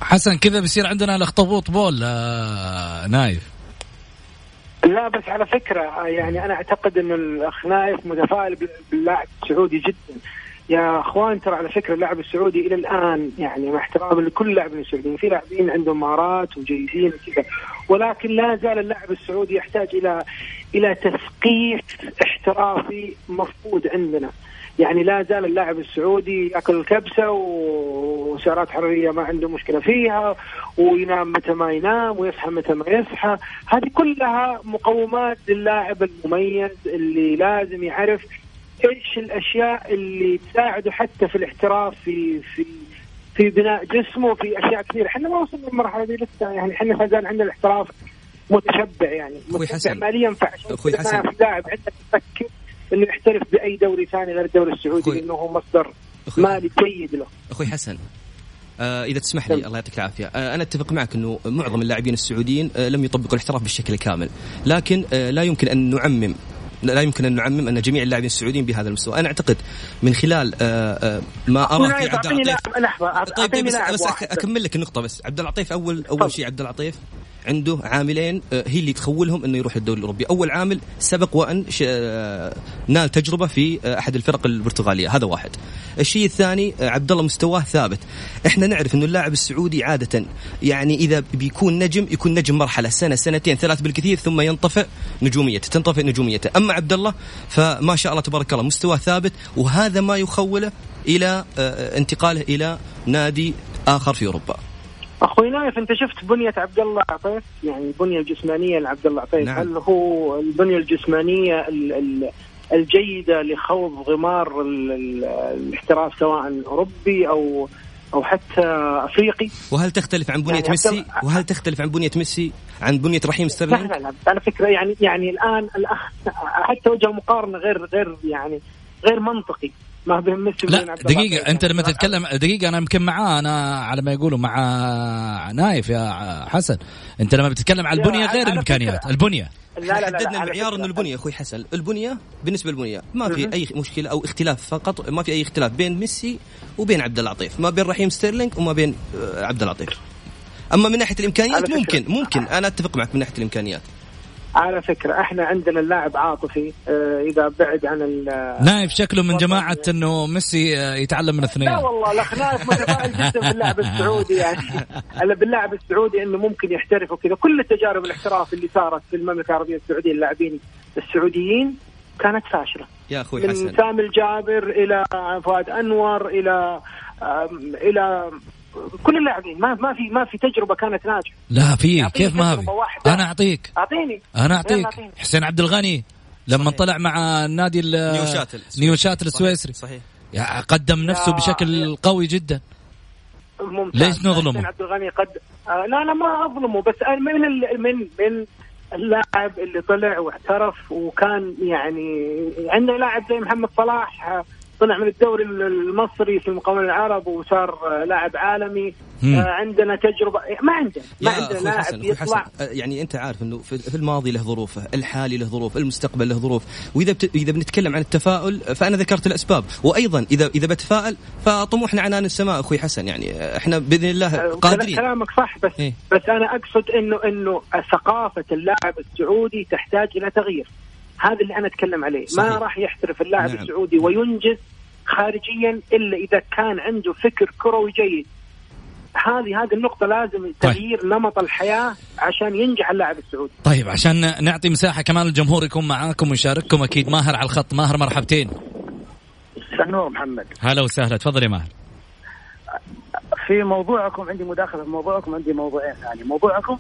حسن كذا بيصير عندنا الاخطبوط بول نايف. لا بس على فكرة يعني أنا أعتقد إنه الاخ نايف متفائل باللاعب السعودي جدا. يا أخوان ترى على فكرة اللاعب السعودي إلى الآن يعني مع احترامي لكل اللاعبين السعوديين في لاعبين عندهم مهارات وجيدين وكذا ولكن لا زال اللاعب السعودي يحتاج إلى إلى تثقيف احترافي مفقود عندنا. يعني لا زال اللاعب السعودي ياكل الكبسة وسعرات حرارية ما عنده مشكلة فيها وينام متى ما ينام ويصحى متى ما يصحى. هذه كلها مقومات للاعب المميز اللي لازم يعرف إيش الأشياء اللي تساعده حتى في الاحتراف في في في بناء جسمه في أشياء كثيرة. إحنا ما وصلنا للمرحلة دي لسه يعني إحنا ما زال عندنا الاحتراف متشبع يعني. متشبع ماليا فعشان أخوي حسن. لاعب عندك يفكر إنه يحترف بأي دوري ثاني غير الدوري السعودي لأنه هو مصدر مالي جيد له. أخوي حسن آه إذا تسمح لي الله يعطيك العافية. آه أنا أتفق معك إنه معظم اللاعبين السعوديين آه لم يطبقوا الاحتراف بالشكل الكامل لكن آه لا يمكن أن نعمم لا يمكن أن نعمم أن جميع اللاعبين السعوديين بهذا المستوى، أنا أعتقد من خلال آه، آه، ما أرى في عبد اللطيف طيب, طيب بس, بس أكمل لك النقطة بس عبد اللطيف اول أول شيء عبد اللطيف عنده عاملين آه، هي اللي تخولهم إنه يروح الدوري الأوروبي، أول عامل سبق وأن آه، نال تجربة في آه، أحد الفرق البرتغالية، هذا واحد. الشيء الثاني عبد الله مستواه ثابت، إحنا نعرف إنه اللاعب السعودي عادة يعني إذا بيكون نجم يكون نجم مرحلة سنة سنتين ثلاث بالكثير ثم ينطفئ نجوميته، تنطفئ نجوميته، أما عبد الله فما شاء الله تبارك الله مستواه ثابت وهذا ما يخوله إلى انتقاله إلى نادي آخر في أوروبا. أخوي نايف أنت شفت بنية عبد الله عطيف؟ يعني البنيه الجسمانية لعبد الله عطيف. نعم. هل هو البنية الجسمانية الجيدة لخوض غمار الاحتراف سواء أوروبي أو أو حتى أفريقي؟ وهل تختلف عن بنية يعني ميسي؟ وهل تختلف عن بنية ميسي؟ عن بنية رحيم ستيرلينج؟ لا لا على فكرة يعني يعني الآن الاخ حتى وجه مقارنه غير غير يعني غير منطقي. ما بين ميسي لا دقيقة أنت لما تتكلم دقيقة أنا يمكن معاه أنا على ما يقولوا مع نايف يا حسن. أنت لما بتتكلم على البنية غير الإمكانيات البنية. لا لا لا حددنا المعيار انه البنية أخوي حسن البنية بالنسبة للبنية ما في أي مشكلة أو اختلاف فقط ما في أي اختلاف بين ميسي وبين عبد العطيف ما بين رحيم ستيرلينج وما بين عبد العطيف أما من ناحية الإمكانيات ممكن ممكن. أنا أتفق معك من ناحية الإمكانيات. على فكرة إحنا عندنا اللاعب عاطفي آه، إذا بعد عن ال- نايف شكله من جماعة إنه ميسي آه، يتعلم من لا اثنين والله الاخناق متفائل جدا <laughs> باللاعب السعودي يعني. أنا باللاعب السعودي إنه ممكن يحترف وكذا. كل التجارب الاحتراف اللي صارت في المملكة العربية السعودية اللاعبين السعوديين كانت فاشلة. يا أخوي من حسن. سامي الجابر إلى فؤاد أنور إلى إلى كل اللاعبين ما ما في ما في تجربة كانت ناجحة. لا في. كيف ما في. أنا أعطيك. أعطيني. أنا أعطيك. حسين عبد الغني لما طلع مع النادي ال- نيوشاتل نيوشاتل السويسري. صحيح. يا قدم نفسه بشكل قوي جدا. ممتاز. ليش نظلمه؟ حسين عبد الغني قد آه لا لا ما أظلمه بس من ال... من من اللاعب اللي طلع واحترف وكان يعني عندنا لاعب زي محمد صلاح آه، طلع من الدوري المصري في المقاولون العرب وصار لاعب عالمي. مم. آه عندنا تجربه ما عندنا ما عندنا لاعب حسن أخوي حسن. يطلع آه، يعني أنت عارف إنه في الماضي له ظروفه، الحالي له ظروف، المستقبل له ظروف، وإذا بت... إذا بنتكلم عن التفاؤل فأنا ذكرت الأسباب، وأيضا اذا إذا بتفائل فطموحنا عنان السماء أخوي حسن. يعني إحنا بإذن الله آه، قادرين. كلامك صح بس إيه. بس أنا أقصد انه إنه ثقافة اللاعب السعودي تحتاج إلى تغيير. هذا اللي أنا أتكلم عليه. صحيح. ما راح يحترف اللاعب نعم. السعودي وينجز خارجيا إلا إذا كان عنده فكر كروي جيد. هذه هذه النقطة لازم تغيير نمط الحياة عشان ينجح اللاعب السعودي. طيب عشان نعطي مساحة كمان الجمهور يكون معاكم ويشارككم أكيد ماهر على الخط. ماهر مرحبتين. سنور محمد هلا وسهلا. تفضل يا ماهر. في موضوعكم عندي مداخلة في موضوعكم عندي موضوعين ثاني. موضوعكم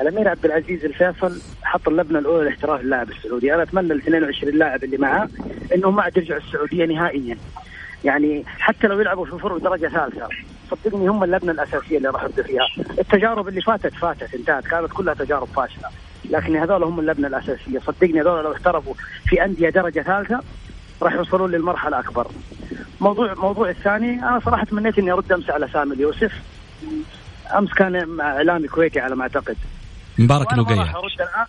الأمير عبد العزيز الفيصل حط اللبنة الأولى لاحتراف اللاعب السعودي. أنا أتمنى ال 22 لاعب اللي معاه انهم ما عاد يرجعوا السعودية نهائيا. يعني حتى لو يلعبوا في فرق درجة ثالثة صدقني هم اللبنة الأساسية اللي راح يبدأ فيها. التجارب اللي فاتت فاتت انتهت. كانت كلها تجارب فاشلة. لكن هذول هم اللبنة الأساسية. صدقني هذول لو احترفوا في أندية درجة ثالثة راح يوصلون للمرحلة أكبر. موضوع موضوع الثاني أنا صراحة تمنيت إني أرد أمس على سامي اليوسف. أمس كان مع اعلامي كويتي على ما أعتقد. مبارك وأنا ما راح أرد الان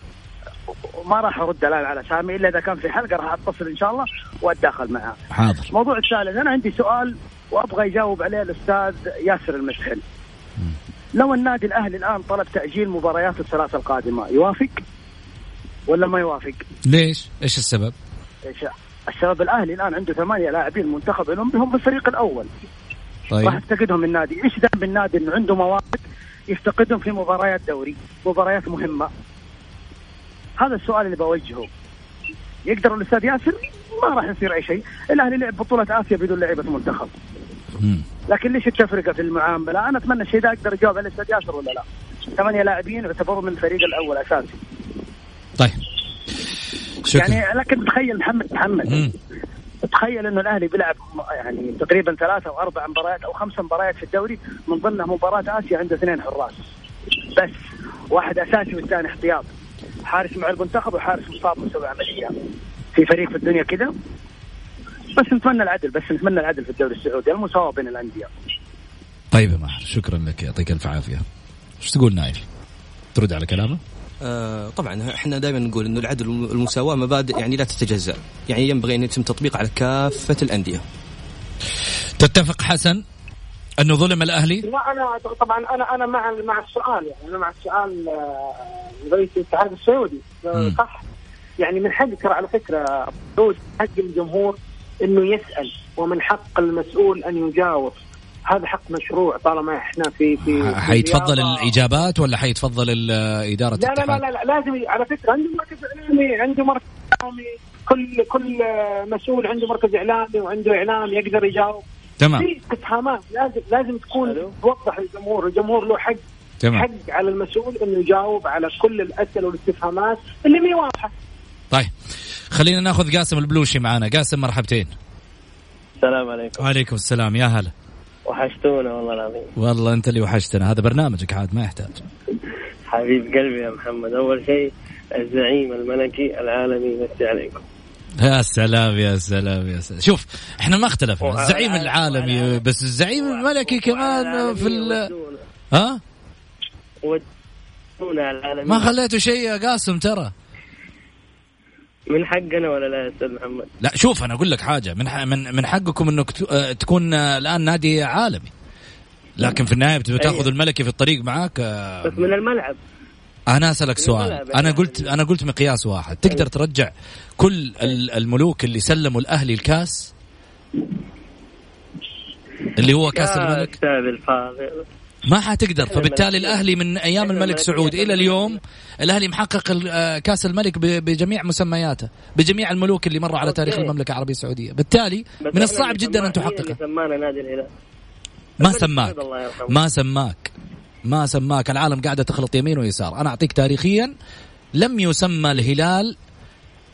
ما راح أرد الآن على سامي إلا إذا كان في حلقة راح أتصل إن شاء الله وأتداخل معاه. حاضر. الموضوع الثالث أنا عندي سؤال وأبغى يجاوب عليه الأستاذ ياسر المسحل. لو النادي الأهلي الآن طلب تأجيل مباريات الثلاثة القادمة يوافق ولا ما يوافق؟ ليش؟ إيش السبب؟ الشباب الأهلي الآن عنده ثمانية لاعبين منتخب لهم هم في الفريق الأول راح طيب يفتقدهم النادي، إيش ذنب النادي إنه عنده موارد يفتقدهم في مباريات دوري، مباريات مهمة. هذا السؤال اللي بوجهه. يقدر الأستاذ ياسر؟ ما راح يصير أي شيء، الأهلي لعب بطولة آسيا بدون لعيبة منتخب. لكن ليش التفرقه في المعاملة؟ أنا أتمنى الشيء ده أقدر اجاوب على الأستاذ ياسر ولا لا؟ ثمانية لاعبين يعتبروا من الفريق الأول أساسي. طيب شكرا يعني لكن تخيل محمد محمد. مم. تخيل إنه الأهلي بيلعب يعني تقريبا ثلاثة أو أربع مباريات أو خمس مباريات في الدوري من ضمنها مباراة آسيا عنده اثنين حراس. بس واحد أساسي والثاني احتياط. حارس مع المنتخب وحارس مصاب مسوي عملية في فريق في الدنيا كذا بس نتمنى العدل بس نتمنى العدل في الدوري السعودي المساواة بين الأندية. طيب يا ماهر شكرا لك يعطيك ألف عافية. إيش تقول نايف ترد على كلامه؟ آه طبعا إحنا دائما نقول إنه العدل والمساواة مبادئ يعني لا تتجزأ. يعني ينبغي أن يتم تطبيق على كافة الأندية. تتفق حسن انه ظلم الأهلي؟ لا أنا طبعا أنا أنا مع مع السؤال يعني أنا مع السؤال آه، رئيس الاتحاد السعودي. آه،. صح. يعني من حق ترى على فكرة سعود حق الجمهور إنه يسأل ومن حق المسؤول أن يجاوب. هذا حق مشروع طالما إحنا في في في حيتفضل. الإجابات ولا حيتفضل إدارة لا لا لا, لا, لا لازم على فكرة عنده مركز إعلامي عنده مركز إعلامي. كل كل آه، مسؤول عنده مركز إعلامي وعنده إعلام يقدر يجاوب. تمام. في استفهامات لازم لازم تكون توضح للجمهور، الجمهور له حق. تمام. حق على المسؤول إنه يجاوب على كل الأسئلة والاستفهامات اللي مي واضحة. طيب. خلينا ناخذ قاسم البلوشي معنا. قاسم مرحبتين. السلام عليكم. وعليكم السلام. يا هلا. وحشتونا والله العظيم. والله انت اللي وحشتنا. هذا برنامجك عاد ما يحتاج. حبيب قلبي يا محمد أول شيء الزعيم الملكي العالمي يمسي عليكم. يا سلام يا سلام يا سلام. شوف إحنا ما اختلفنا. الزعيم العالمي بس الزعيم الملكي كمان في ال... ها؟ ودونا العالمي. ما خليته شيء يا قاسم ترى. من حقنا ولا لا يا أستاذ محمد؟ لا شوف أنا أقول لك حاجة. من من من حقكم انك آه، تكون آه، الآن نادي عالمي. لكن في النهاية بتبي تاخذ أيوة. الملكي في الطريق معاك آه، بس من الملعب. أنا أسألك سؤال. أنا قلت أنا قلت مقياس واحد. تقدر ترجع كل الملوك اللي سلموا الأهلي الكاس؟ اللي هو كاس الملك؟ ما حتقدر. فبالتالي الأهلي من أيام الملك سعود إلى اليوم الأهلي محقق آه، كأس الملك بجميع مسمياته بجميع الملوك اللي مروا على تاريخ. المملكة العربية السعودية. بالتالي من الصعب جدا أن تحققه. ما سماك. ما سماك. ما سماك. العالم قاعدة تخلط يمين ويسار. أنا أعطيك تاريخيا لم يسمى الهلال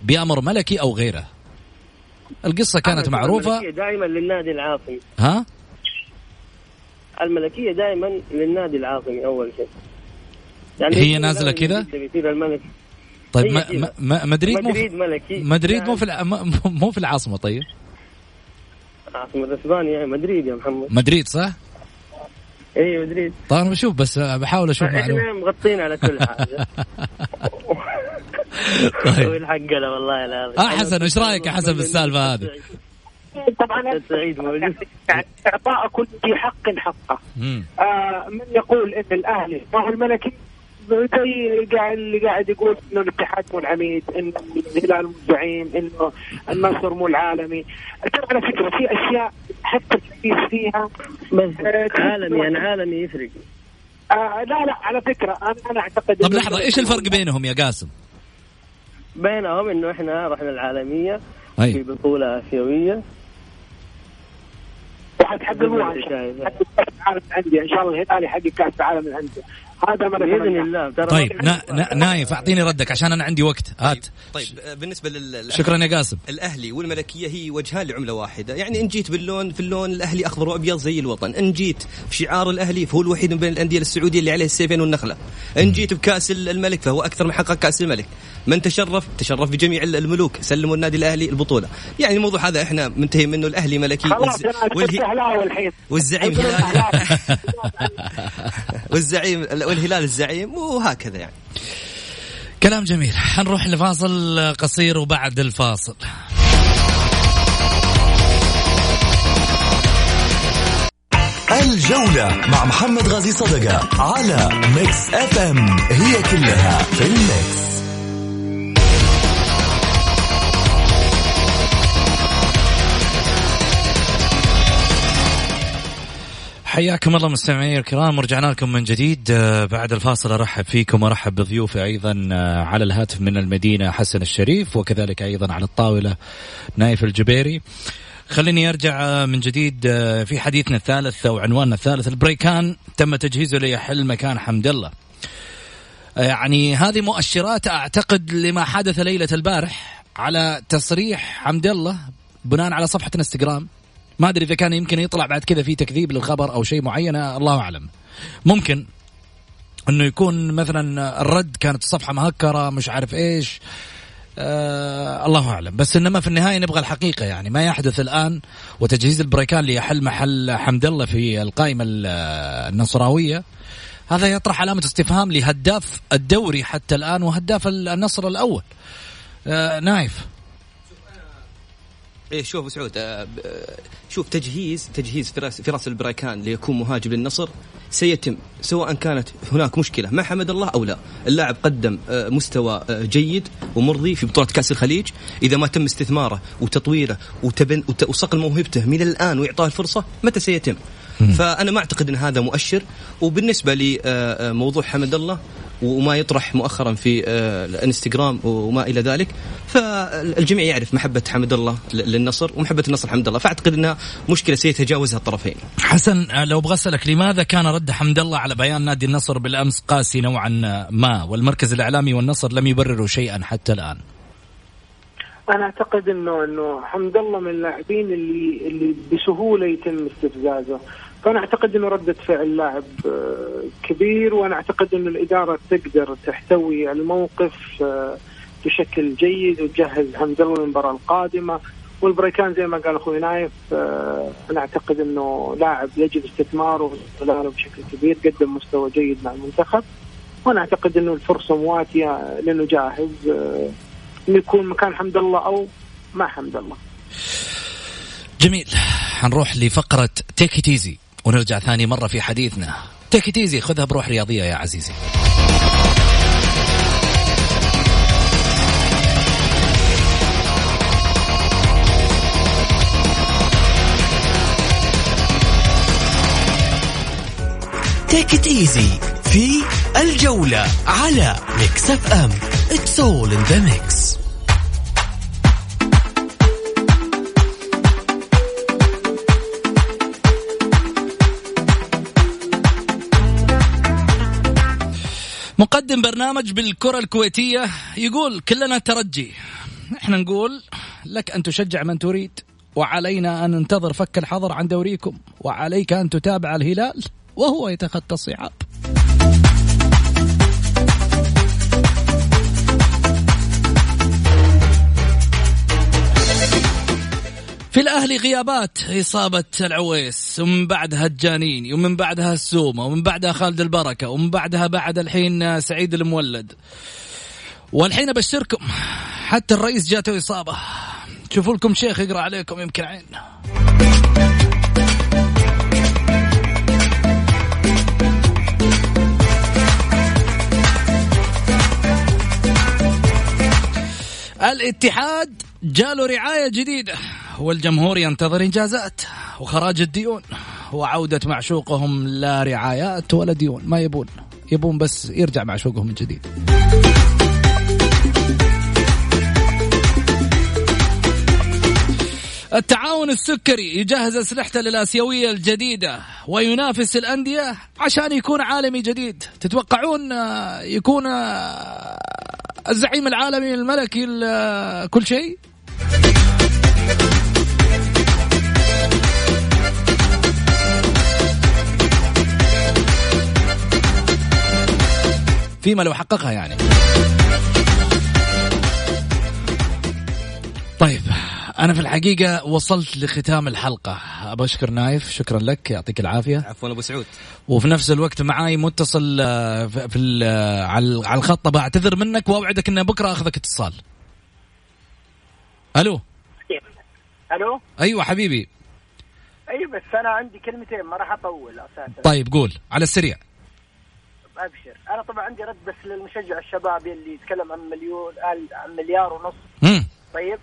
بأمر ملكي أو غيره. القصة كانت معروفة. دائما للنادي العاصمي ها؟ الملكية دائما للنادي العاصمي أول شيء. يعني هي نازلة الأهلي كذا؟ بيصير الملك طيب ما. ما- ما مدريد مو مدريد ملكي. مدريد مو يعني في مو- في العاصمة طيب. عاصمة إسبانيا مدريد يا محمد. مدريد صح؟ إي مدريد. طيب أنا بشوف بس بحاول أشوف إحنا مغطين على كل حاجة. <laughs> طيب. والحق له والله العظيم. آه حسن إيش رأيك يا حسن بالسالفه هذه؟ طبعا سعيد موجود. يعني إعطاء كل ذي حق حقه. آه من يقول إن الأهلي ما هو الملكي؟ زي قاعد اللي قاعد يقول إنه الاتحاد مو العميد إنه الهلال مو الزعيم إنه النصر مو العالمي. ترى على فكرة في أشياء حتى التركيز فيها آه، عالمي يعني عالمي يفرق. آه لا لا على فكرة أنا أنا أعتقد طب لحظة إيش الفرق بينهم يا قاسم؟ بينهم إنه إحنا رحنا العالمية في اي بطولة آسيوية. وحتحققوها ان شاء الله حقق كاس العالم للأندية. إن شاء الله الهلال يحقق كاس العالم للأندية. هذا ما بإذن الله. ترى طيب نا نا نايف أعطيني ردك عشان أنا عندي وقت. هات. طيب آه، بالنسبة لل شكرا يا قاسم. الأهلي والملكية هي وجهان لعملة واحدة. يعني إن جيت باللون في اللون الأهلي أخضر وأبيض زي الوطن. إن جيت في شعار الأهلي فهو الوحيد من بين الأندية السعودية اللي عليه السيفين والنخلة. إن جيت بكأس الملك فهو أكثر من حقق كأس الملك. من تشرف تشرف بجميع الملوك. سلموا النادي الأهلي البطولة. يعني الموضوع هذا إحنا منتهي منه. الأهلي ملكي. خلاص والز- أنا والهي- والزعيم. <laughs> <laughs> والزعيم والهلال الزعيم وهكذا يعني. كلام جميل. حنروح لفاصل قصير وبعد الفاصل. الجولة مع محمد غازي صدقة على Mix FM هي كلها في ال mix حياكم الله مستمعينا الكرام ورجعنا لكم من جديد. آه، بعد الفاصل أرحب فيكم وأرحب بضيوفي أيضا آه، على الهاتف من المدينة حسن الشريف وكذلك أيضا على الطاولة نايف الجبيري. خليني أرجع آه، من جديد في حديثنا الثالث أو عنواننا الثالث. البريكان تم تجهيزه ليحل مكان حمد الله. يعني هذه مؤشرات أعتقد لما حدث ليلة البارح على تصريح حمد الله بناء على صفحة انستغرام ما أدري إذا كان يمكن يطلع بعد كذا في تكذيب للخبر أو شيء معين الله أعلم. ممكن إنه يكون مثلا الرد كانت الصفحة مهكرة مش عارف إيش. آه الله أعلم. بس إنما في النهاية نبغى الحقيقة يعني. ما يحدث الآن وتجهيز البريكان ليحل محل حمد الله في القائمة ال- النصراوية. هذا يطرح علامة استفهام لهداف الدوري حتى الآن وهداف النصر الأول. آه نايف. إيه شوف سعود آه، آه، شوف تجهيز تجهيز فراس فراس البريكان ليكون مهاجم للنصر سيتم سواء كانت هناك مشكلة مع حمد الله أو لا. اللاعب قدم آه، مستوى آه، جيد ومرضي في بطولة كأس الخليج. إذا ما تم استثماره وتطويره وتبن وت- وصقل موهبته من الآن وإعطاه الفرصة متى سيتم؟ فأنا ما أعتقد إن هذا مؤشر. وبالنسبة لموضوع حمد الله وما يطرح مؤخرا في آه، الانستغرام وما إلى ذلك. فالجميع يعرف محبة حمد الله للنصر ومحبة النصر حمد الله. فأعتقد إنها مشكلة سيتجاوزها الطرفين. حسن آه، لو أبغى اسالك لماذا كان رد حمد الله على بيان نادي النصر بالأمس قاسي نوعا ما؟ والمركز الإعلامي والنصر لم يبرروا شيئا حتى الآن. أنا أعتقد إنه إنه حمد الله من اللاعبين اللي اللي بسهولة يتم استفزازه. فانا أعتقد إنه ردة فعل لاعب آه، كبير وأنا أعتقد إنه الإدارة تقدر تحتوي الموقف آه، بشكل جيد وتجهز حمد الله للمباراة القادمة. والبريكان زي ما قال أخوي نايف آه، أنا أعتقد إنه لاعب يجب استثماره واستغلاله بشكل كبير قدم مستوى جيد مع المنتخب. وأنا أعتقد إنه الفرصة مواتية لأنه جاهز إنه يكون مكان حمد الله أو مع حمد الله. جميل. حنروح لفقرة take it easy ونرجع ثاني مرة في حديثنا. take it easy خذها بروح رياضية يا عزيزي. take it easy في الجولة على Mix FM it's all in the mix مقدم برنامج بالكرة الكويتية يقول كلنا ترجي. إحنا نقول لك أن تشجع من تريد وعلينا أن ننتظر فك الحظر عن دوريكم وعليك أن تتابع الهلال وهو يتخطى الصعاب. في الأهلي غيابات إصابة العويس ومن بعدها الجانيني ومن بعدها السومه ومن بعدها خالد البركة ومن بعدها بعد الحين سعيد المولد. والحين أبشركم حتى الرئيس جاته إصابة. شوفوا لكم شيخ يقرأ عليكم يمكن عين. الاتحاد جاله رعاية جديدة. والجمهور ينتظر إنجازات وخراج الديون وعودة معشوقهم لا رعايات ولا ديون. ما يبون. يبون بس يرجع معشوقهم من جديد. التعاون السكري يجهز أسلحته للآسيوية الجديدة وينافس الأندية عشان يكون عالمي جديد. تتوقعون يكون الزعيم العالمي الملكي كل شيء؟ فيما لو حققها يعني. طيب أنا في الحقيقة وصلت لختام الحلقة. ابى أشكر نايف شكرا لك يعطيك العافية. عفوا أبو سعود. وفي نفس الوقت معاي متصل آه، في في ال- آه، على على الخط. بعتذر منك وأوعدك ان بكرة أخذك اتصال. ألو؟ ألو؟ أيوه حبيبي. اي بس أنا عندي كلمتين ما راح أطول أساسا. طيب قول على السريع. أنا طبعا عندي رد بس للمشجع الشبابي اللي يتكلم عن مليون عن مليار ونص. مم. طيب.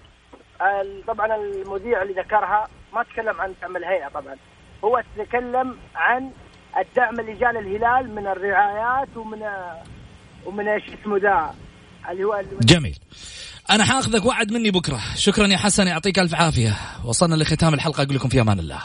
ال- طبعا المذيع اللي ذكرها ما تكلم عن دعم الهيئه طبعا. هو تكلم عن الدعم اللي جاء للهلال من الرعايات ومن ومن إيش اسمه ذا؟ اللي هو جميل. أنا حاخذك وعد مني بكرة. شكرا يا حسن يعطيك ألف عافية. وصلنا لختام الحلقة أقول لكم في أمان الله.